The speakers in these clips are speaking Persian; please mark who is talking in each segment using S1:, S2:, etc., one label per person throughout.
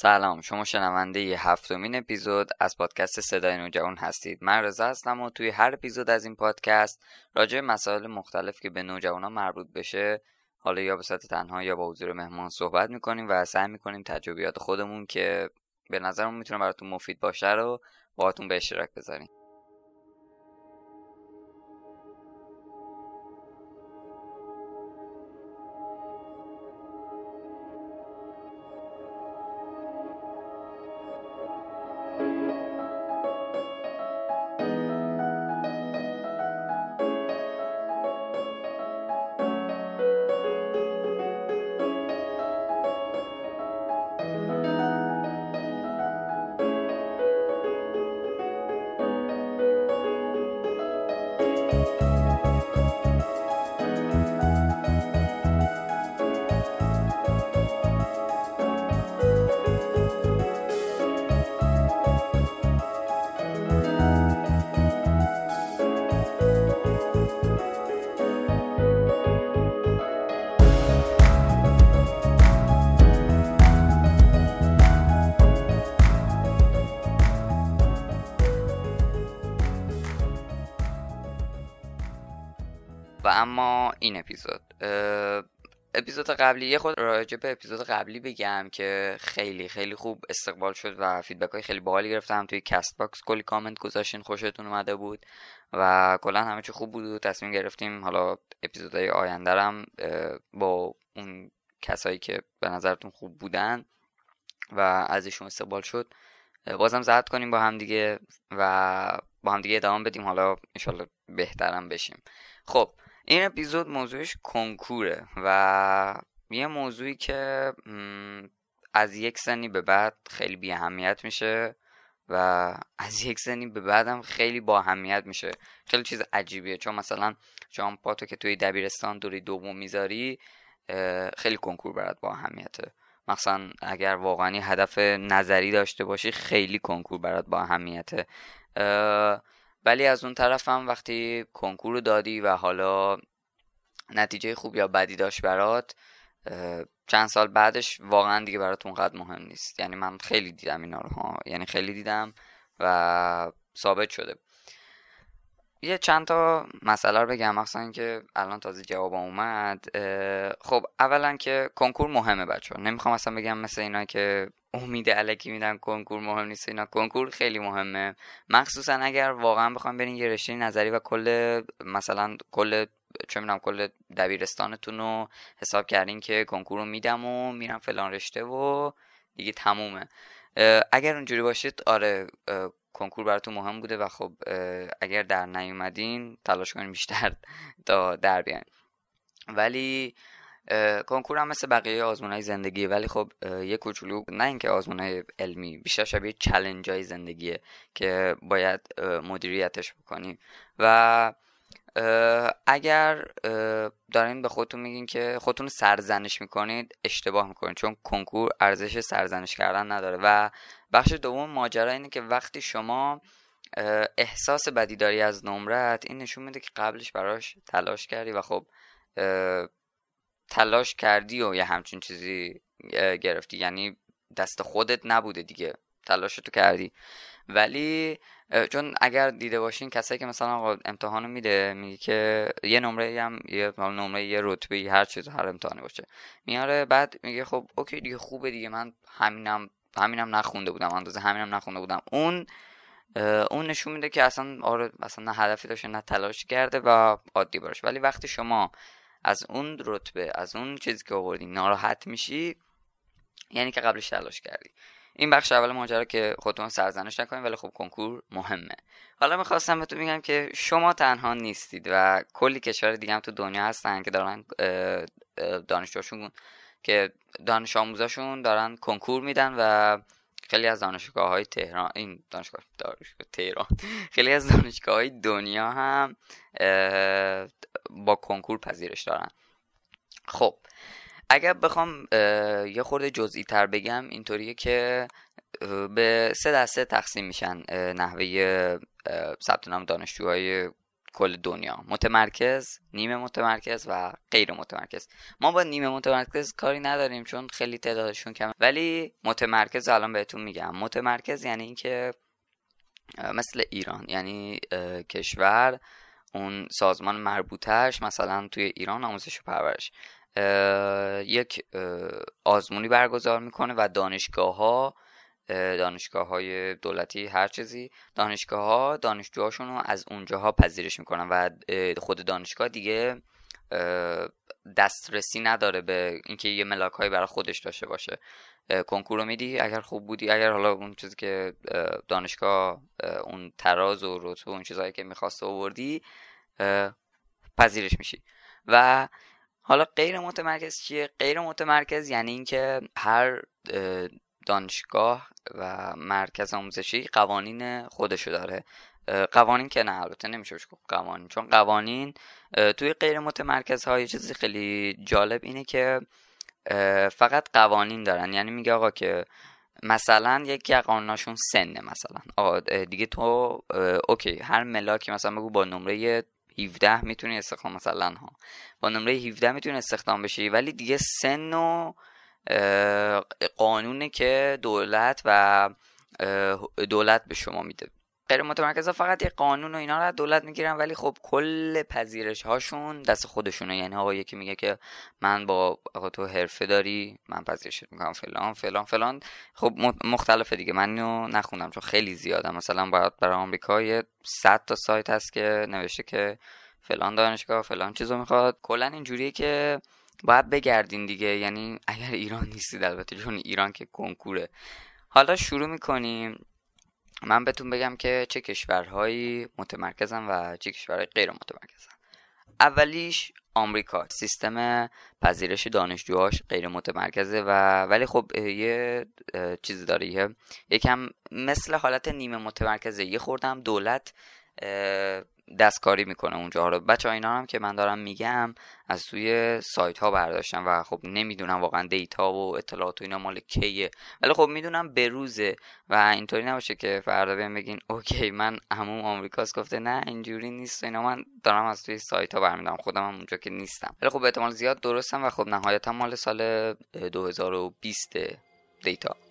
S1: سلام شما شنونده هفتمین اپیزود از پادکست صدای نوجوان هستید. من رضا هستم و توی هر اپیزود از این پادکست راجع مسائل مختلف که به نوجوانان مربوط بشه حالا یا به صورت تنها یا با حضور مهمان صحبت می‌کنیم و سعی می‌کنیم تجربیات خودمون که به نظرمون می‌تونه براتون مفید باشه رو باهاتون به اشتراک بذاریم. این اپیزود. اپیزود قبلی یه خورده راجع به اپیزود قبلی بگم که خیلی خیلی خوب استقبال شد و feedback های خیلی باحالی گرفتم. توی Castbox کلی کامنت گذاشتین خوشتون اومده بود و کلا همه چی خوب بود و تصمیم گرفتیم حالا اپیزودهای آینده هم با اون کسایی که به نظرتون خوب بودن و ازشون استقبال شد بازم ضبط کنیم با هم دیگه و با هم دیگه ادامه بدیم. حالا انشالله بهترم بشیم. خب این اپیزود موضوعش کنکوره و یه موضوعی که از یک سنی به بعد خیلی بی اهمیت میشه و از یک سنی به بعدم خیلی با اهمیت میشه. خیلی چیز عجیبیه. چون مثلا شما پاتو که توی دبیرستان دوری دوم می‌ذاری خیلی کنکور برات با اهمیته مثلا اگر واقعا هدف نظری داشته باشی خیلی کنکور برات با اهمیته ولی از اون طرف هم وقتی کنکور دادی و حالا نتیجه خوب یا بدی داشت برات چند سال بعدش واقعا دیگه برات اونقدر مهم نیست. یعنی من خیلی دیدم اینا رو. ها یعنی خیلی دیدم و ثابت شده. یه چند تا مسئله رو بگم مثلا که الان تازه جواب اومد. خب اولا که کنکور مهمه بچه ها نمی‌خوام اصلا بگم مثل اینا که امید علکی میدن کنکور مهم نیست اینا. کنکور خیلی مهمه. مخصوصا اگر واقعا بخوام برین یه رشته نظری و کل مثلا کل چه می‌دونم کل دبیرستانتون رو حساب کردین که کنکور رو میدم و میرم فلان رشته و دیگه تمومه. اگر اونجوری باشید آره کنکور براتون مهم بوده و خب اگر در نیومدین تلاش کنین بیشتر تا در بیاین. ولی کنکور هم مثل بقیه آزمون های زندگیه ولی خب یه کوچولو نه اینکه آزمون های علمی بیشتر شبیه چلنج های زندگیه که باید مدیریتش بکنیم. و اگر دارین به خودتون میگین که خودتون سرزنش می‌کنید اشتباه می‌کنید چون کنکور ارزش سرزنش کردن نداره. و بخش دوم ماجرا اینه که وقتی شما احساس بدی داری از نمرت این نشون میده که قبلش براش تلاش کردی و خب تلاش کردی و یه همچین چیزی گرفتی؟ یعنی دست خودت نبوده دیگه تلاش تو کردی. ولی چون اگر دیده باشین کسایی که مثلا آقا امتحانو میده میگه که یه نمره هم یه نمره یه رتبه هر چیز هر امتحانی باشه. میاره بعد میگه خب اوکی دیگه خوبه دیگه. من همینم همینم نخونده بودم اندازه همینم نخونده بودم. اون اون نشون میده که اصلا آره اصلا نه هدفی داشته نه تلاش کرده و عادی باشه ولی وقتی شما از اون رتبه از اون چیزی که آوردی ناراحت میشی یعنی که قبلش تلاش کردی. این بخش اول ماجرا که خودتون سرزنش نکنید ولی خب کنکور مهمه. حالا می‌خواستم بهتون بگم که شما تنها نیستید و کلی کشور دیگه هم تو دنیا هستن که دارن دانشجوشون که دانش آموزاشون دارن کنکور میدن و خیلی از دانشگاه های تهران این دانشگاه دانشگاه تهران خیلی از دانشگاه های دنیا هم با کنکور پذیرش دارن. خب اگر بخوام یه خورده جزئی تر بگم اینطوریه که به سه دسته تقسیم میشن نحوه ثبت نام دانشجوهای کل دنیا. متمرکز نیمه متمرکز و غیر متمرکز. ما با نیمه متمرکز کاری نداریم چون خیلی تعدادشون کمه. ولی متمرکز الان بهتون میگم. متمرکز یعنی اینکه مثل ایران. یعنی کشور اون سازمان مربوطش مثلا توی ایران آموزش و پرورش. یک آزمونی برگزار می‌کنه و دانشگاه ها دانشگاه های دولتی هر چیزی. دانشگاه ها دانشجوهاشون رو از اونجاها پذیرش می‌کنن و خود دانشگاه دیگه دسترسی نداره به اینکه یه ملاک برای خودش داشته باشه. کنکور رو میدی؟ اگر خوب بودی اگر حالا اون چیزی که دانشگاه اون تراز و رتبه اون چیزهایی که می‌خواست آوردی پذیرش میشی. و حالا غیر متمرکز چیه؟ غیر متمرکز یعنی اینکه هر دانشگاه و مرکز آموزشی قوانین خودشو داره. قوانین که نه البته نمیشه گفت قوانین چون قوانین توی غیر متمرکز های چیزی خیلی جالب اینه که فقط قوانین دارن. یعنی میگه آقا که مثلا یکی از قانوناشون سنه مثلا. آقا دیگه تو اوکی هر ملاکی مثلا بگو با نمره 17 می‌تونی استخدام مثلا ها. با نمره 17 می‌تونی استخدام بشی ولی دیگه سن و قانونه که دولت و دولت به شما میده. غیر متمرکز فقط یه قانون و اینا رو دولت می‌گیرن ولی خب کل پذیرش هاشون دست خودشونه. یعنی آقا یکی میگه که من با آقا تو حرفه داری من پذیرشت می‌کنم فلان فلان فلان. خب مختلفه دیگه. من اینو نخوندم چون خیلی زیادم مثلا باید برای آمریکا یه صد تا سایت هست که نوشته که فلان دانشگاه فلان چیزو می‌خواد. کلا اینجوریه که باید بگردین دیگه. یعنی اگر ایران نیستید البته چون ایران که کنکوره. حالا شروع می‌کنیم. من بهتون بگم که چه کشورهایی متمرکزن و چه کشورهای غیر متمرکزن. اولیش آمریکا. سیستم پذیرش دانشجوهاش غیر متمرکزه و ولی خب یه چیزی داره. یه یکم مثل حالت نیمه متمرکزه. یه خوردم دولت دستکاری می‌کنه اونجا. رو بچه ها اینا هم که من دارم میگم از توی سایت ها برداشتم و خب نمی‌دونم واقعا دیتا و اطلاعات و اینا مال کیه. ولی خب می‌دونم بروزه و اینطوری نباشه که فردا بهم بگین اوکی من همون آمریکاست. گفته نه اینجوری نیست. اینا من دارم از توی سایت ها برمیدارم. خودم هم اونجا که نیستم. ولی خب احتمال زیاد درستم و خب نهایتا مال سال 2020 دیتا.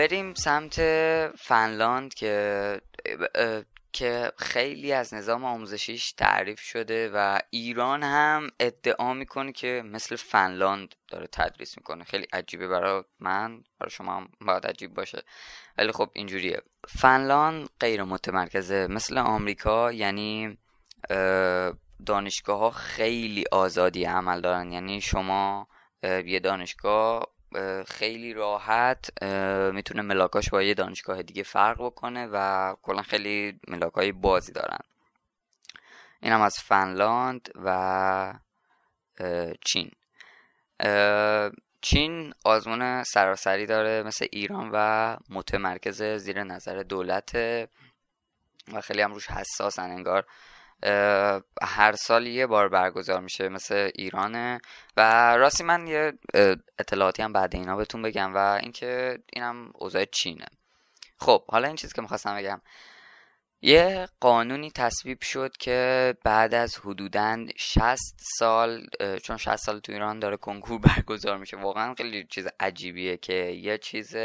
S1: بریم سمت فنلاند که که خیلی از نظام آموزشیش تعریف شده و ایران هم ادعا می‌کنه که مثل فنلاند داره تدریس می‌کنه. خیلی عجیبه برای من برای شما هم باید عجیب باشه. ولی خب اینجوریه. فنلاند غیر متمرکزه. مثل آمریکا یعنی دانشگاه ها خیلی آزادی عمل دارن. یعنی شما یه دانشگاه خیلی راحت می‌تونه ملاکاش با یه دانشگاه دیگه فرق بکنه و کلا خیلی ملاکای بازی دارن. این هم از فنلاند و چین. چین آزمون سراسری داره مثل ایران و متمرکز زیر نظر دولت و خیلی هم روش حساسن انگار. هر سال یه بار برگزار میشه مثل ایرانه. و راستی من یه اطلاعاتی هم بعد اینا بهتون بگم و اینکه اینم اوضاع چینه. خب حالا این چیزی که می‌خواستم بگم. یه قانونی تصویب شد که بعد از حدودا 60 سال چون 60 سال تو ایران داره کنکور برگزار میشه. واقعا خیلی چیز عجیبیه که یه چیز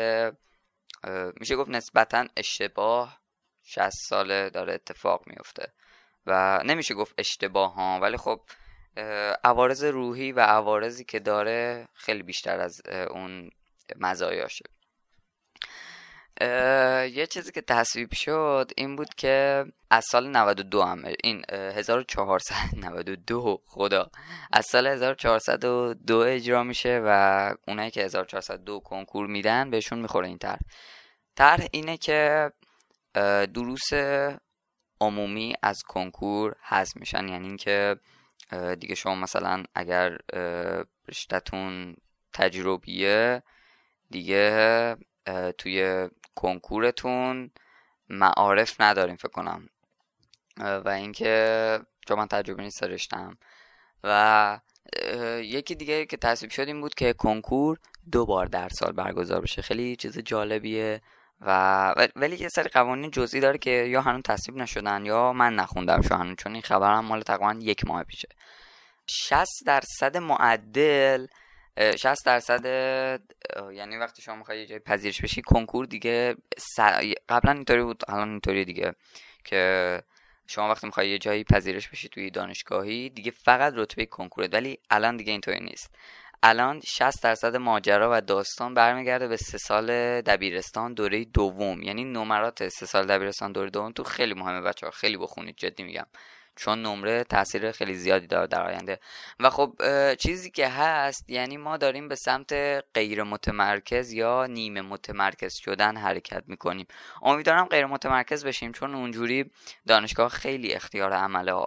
S1: میشه گفت نسبتا اشتباه 60 ساله داره اتفاق میفته و نمیشه گفت اشتباه ها ولی خب عوارض روحی و عوارضی که داره خیلی بیشتر از اون مزایاشه. یه چیزی که تصویب شد این بود که از سال 92 هم این 1492 خدا. از سال 1402 اجرا میشه و اونایی که 1402 کنکور میدن بهشون می‌خوره این طرح. طرح اینه که دروس عمومی از کنکور حذف میشن. یعنی اینکه دیگه شما مثلا اگر رشتهتون تجربیه دیگه توی کنکورتون معارف نداریم فکر کنم. و اینکه چون من تجربه نیست رشتم و یکی دیگه که تصویب شد این بود که کنکور دو بار در سال برگزار بشه. خیلی چیز جالبیه. و ولی یه سری قوانین جزئی داره که یا هنوز تصویب نشدن یا من نخوندم شو هنوز چون این خبرم مال تقریبا یک ماه پیشه. 60 درصد معدل 60 درصد یعنی وقتی شما می‌خوای یه جای پذیرش بشی کنکور دیگه قبلا اینطوری بود الان اینطوری دیگه که شما وقتی می‌خوای یه جایی پذیرش بشی توی دانشگاهی دیگه فقط رتبه کنکورت ولی الان دیگه اینطوری نیست. الان 60 درصد ماجرا و داستان برمیگرده به سه سال دبیرستان دوره دوم. یعنی نمرات سه سال دبیرستان دوره دوم تو خیلی مهمه بچه ها خیلی بخونید جدی میگم. چون نمره تاثیر خیلی زیادی داره در آینده. و خب چیزی که هست یعنی ما داریم به سمت غیر متمرکز یا نیمه متمرکز شدن حرکت می‌کنیم. امیدوارم غیر متمرکز بشیم چون اونجوری دانشگاه خیلی اختیار عمل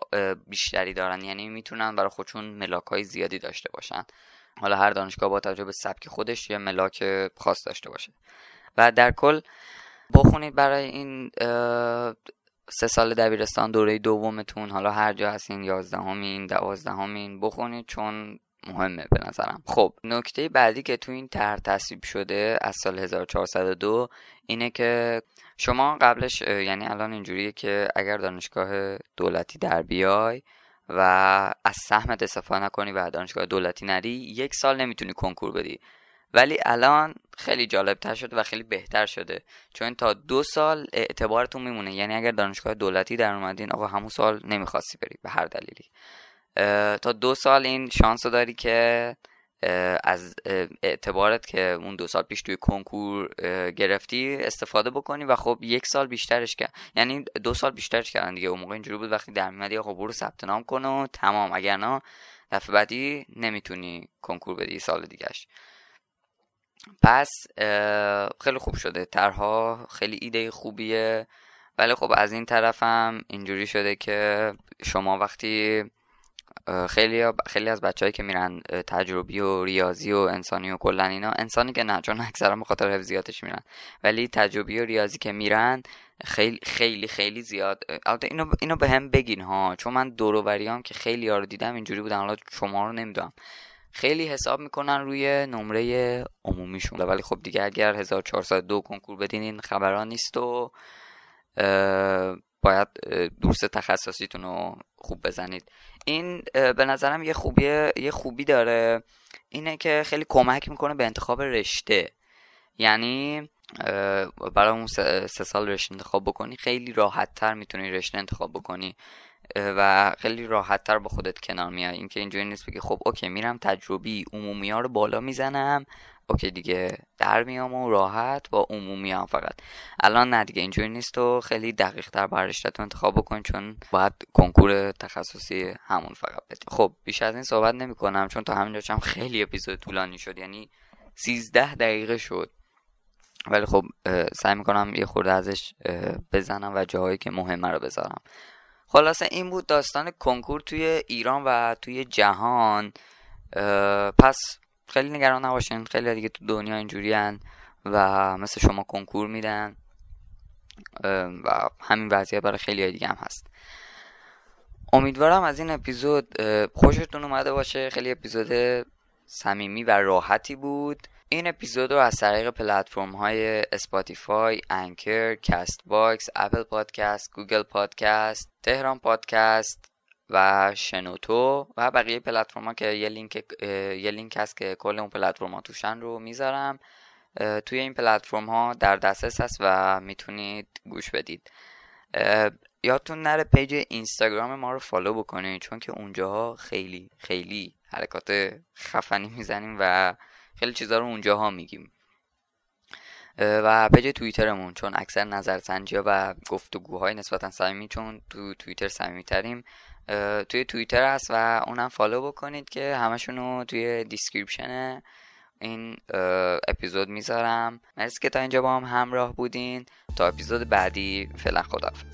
S1: بیشتری دارن. یعنی می‌تونن برای خودشون ملاک های زیادی داشته باشن. حالا هر دانشگاه با توجه به سبک خودش یه ملاک خاص داشته باشه. و در کل بخونید برای این سه سال دبیرستان دوره دومتون. حالا هر جا هستین یازدهمین دوازدهمین بخونید چون مهمه به نظرم. خب نکته بعدی که تو این طرح تصویب شده از سال 1402 اینه که شما قبلش یعنی الان اینجوریه که اگر دانشگاه دولتی در بیای و از سهمت استفاده نکنی و دانشگاه دولتی نری یک سال نمی‌تونی کنکور بدی. ولی الان خیلی جالب تر شده و خیلی بهتر شده. چون تا دو سال اعتبارتون میمونه. یعنی اگر دانشگاه دولتی در اومدین آقا همون سال نمی‌خواستی بری به هر دلیلی. تا دو سال این شانس رو داری که از اعتبارت که اون دو سال پیش توی کنکور گرفتی استفاده بکنی و خب یک سال بیشترش کرد یعنی دو سال بیشترش کردن دیگه. اون موقع اینجوری بود وقتی در میمدی خب برو ثبت نام کن و تمام. اگر نه دفعه بعدی نمی‌تونی کنکور بدی سال دیگهش. پس خیلی خوب شده. ترها خیلی ایده خوبیه. ولی خب از این طرفم اینجوری شده که شما وقتی خیلی خیلی از بچههایی که میرن تجربی و ریاضی و انسانی و کلا اینا انسانی که نه چون اکثرا به خاطر حفظیاتش میرن. ولی تجربی و ریاضی که میرن خیلی خیلی خیلی زیاد البته اینو اینو به هم بگین ها. چون من دوروبریام که خیلی ها دیدم اینجوری بودن. حالا شما رو نمی‌دونم. خیلی حساب می‌کنن روی نمره عمومیشون. ولی خب دیگه اگر 1402 کنکور بدین این خبران نیست و باید دورس تخصصیتون رو خوب بزنید. این به نظرم یه خوبی یه خوبی داره. اینه که خیلی کمک می‌کنه به انتخاب رشته. یعنی برای اون سه سال رشته انتخاب بکنی خیلی راحت تر می‌تونی رشته انتخاب بکنی. و خیلی راحت تر با خودت کنار میای. اینکه اینجوری نیست بگی خب اوکی میرم تجربی عمومی ها رو بالا می‌زنم. اوکی دیگه در میام و راحت با عمومی هم فقط. الان نه دیگه اینجوری نیست و خیلی دقیق تر بر انتخاب بکن چون باید کنکور تخصصی همون فقط بدی خب بیش از این صحبت نمی کنم چون تا همینجا هم خیلی اپیزود طولانی شد یعنی 13 دقیقه شد. ولی خب سعی می‌کنم یه خورده ازش بزنم و جاهایی که مهمه رو بذارم. خلاصه این بود داستان کنکور توی ایران و توی جهان. پس خیلی نگران نباشین. خیلی دیگه تو دنیا اینجوری و مثل شما کنکور میدن. و همین وضعیت برای خیلیای دیگه هم هست. امیدوارم از این اپیزود خوشتون اومده باشه. خیلی اپیزود صمیمی و راحتی بود. این اپیزود رو از طریق پلتفرم های Spotify، Anchor، Castbox، Apple Podcast، Google Podcast، تهران پادکست و شنوتو و بقیه پلتفرم ها که یه لینک یه لینک هست که کل اون پلتفرم ها توشن رو می‌ذارم. توی این پلتفرم ها در دسترس هست و می‌تونید گوش بدید. یادتون نره page اینستاگرام ما رو follow بکنید چون که اونجاها خیلی خیلی حرکات خفنی می‌زنیم و خیلی چیزا رو اونجاها میگیم. و page توییترمون چون اکثر نظرسنجی ها و گفتگوهای نسبتا صمیمی چون تو توییتر صمیمی تریم توی توییتر هست و اونم follow بکنید که همشون توی description این اپیزود می‌ذارم. مرسی که تا اینجا با هم همراه بودین. تا اپیزود بعدی فعلا خدافظ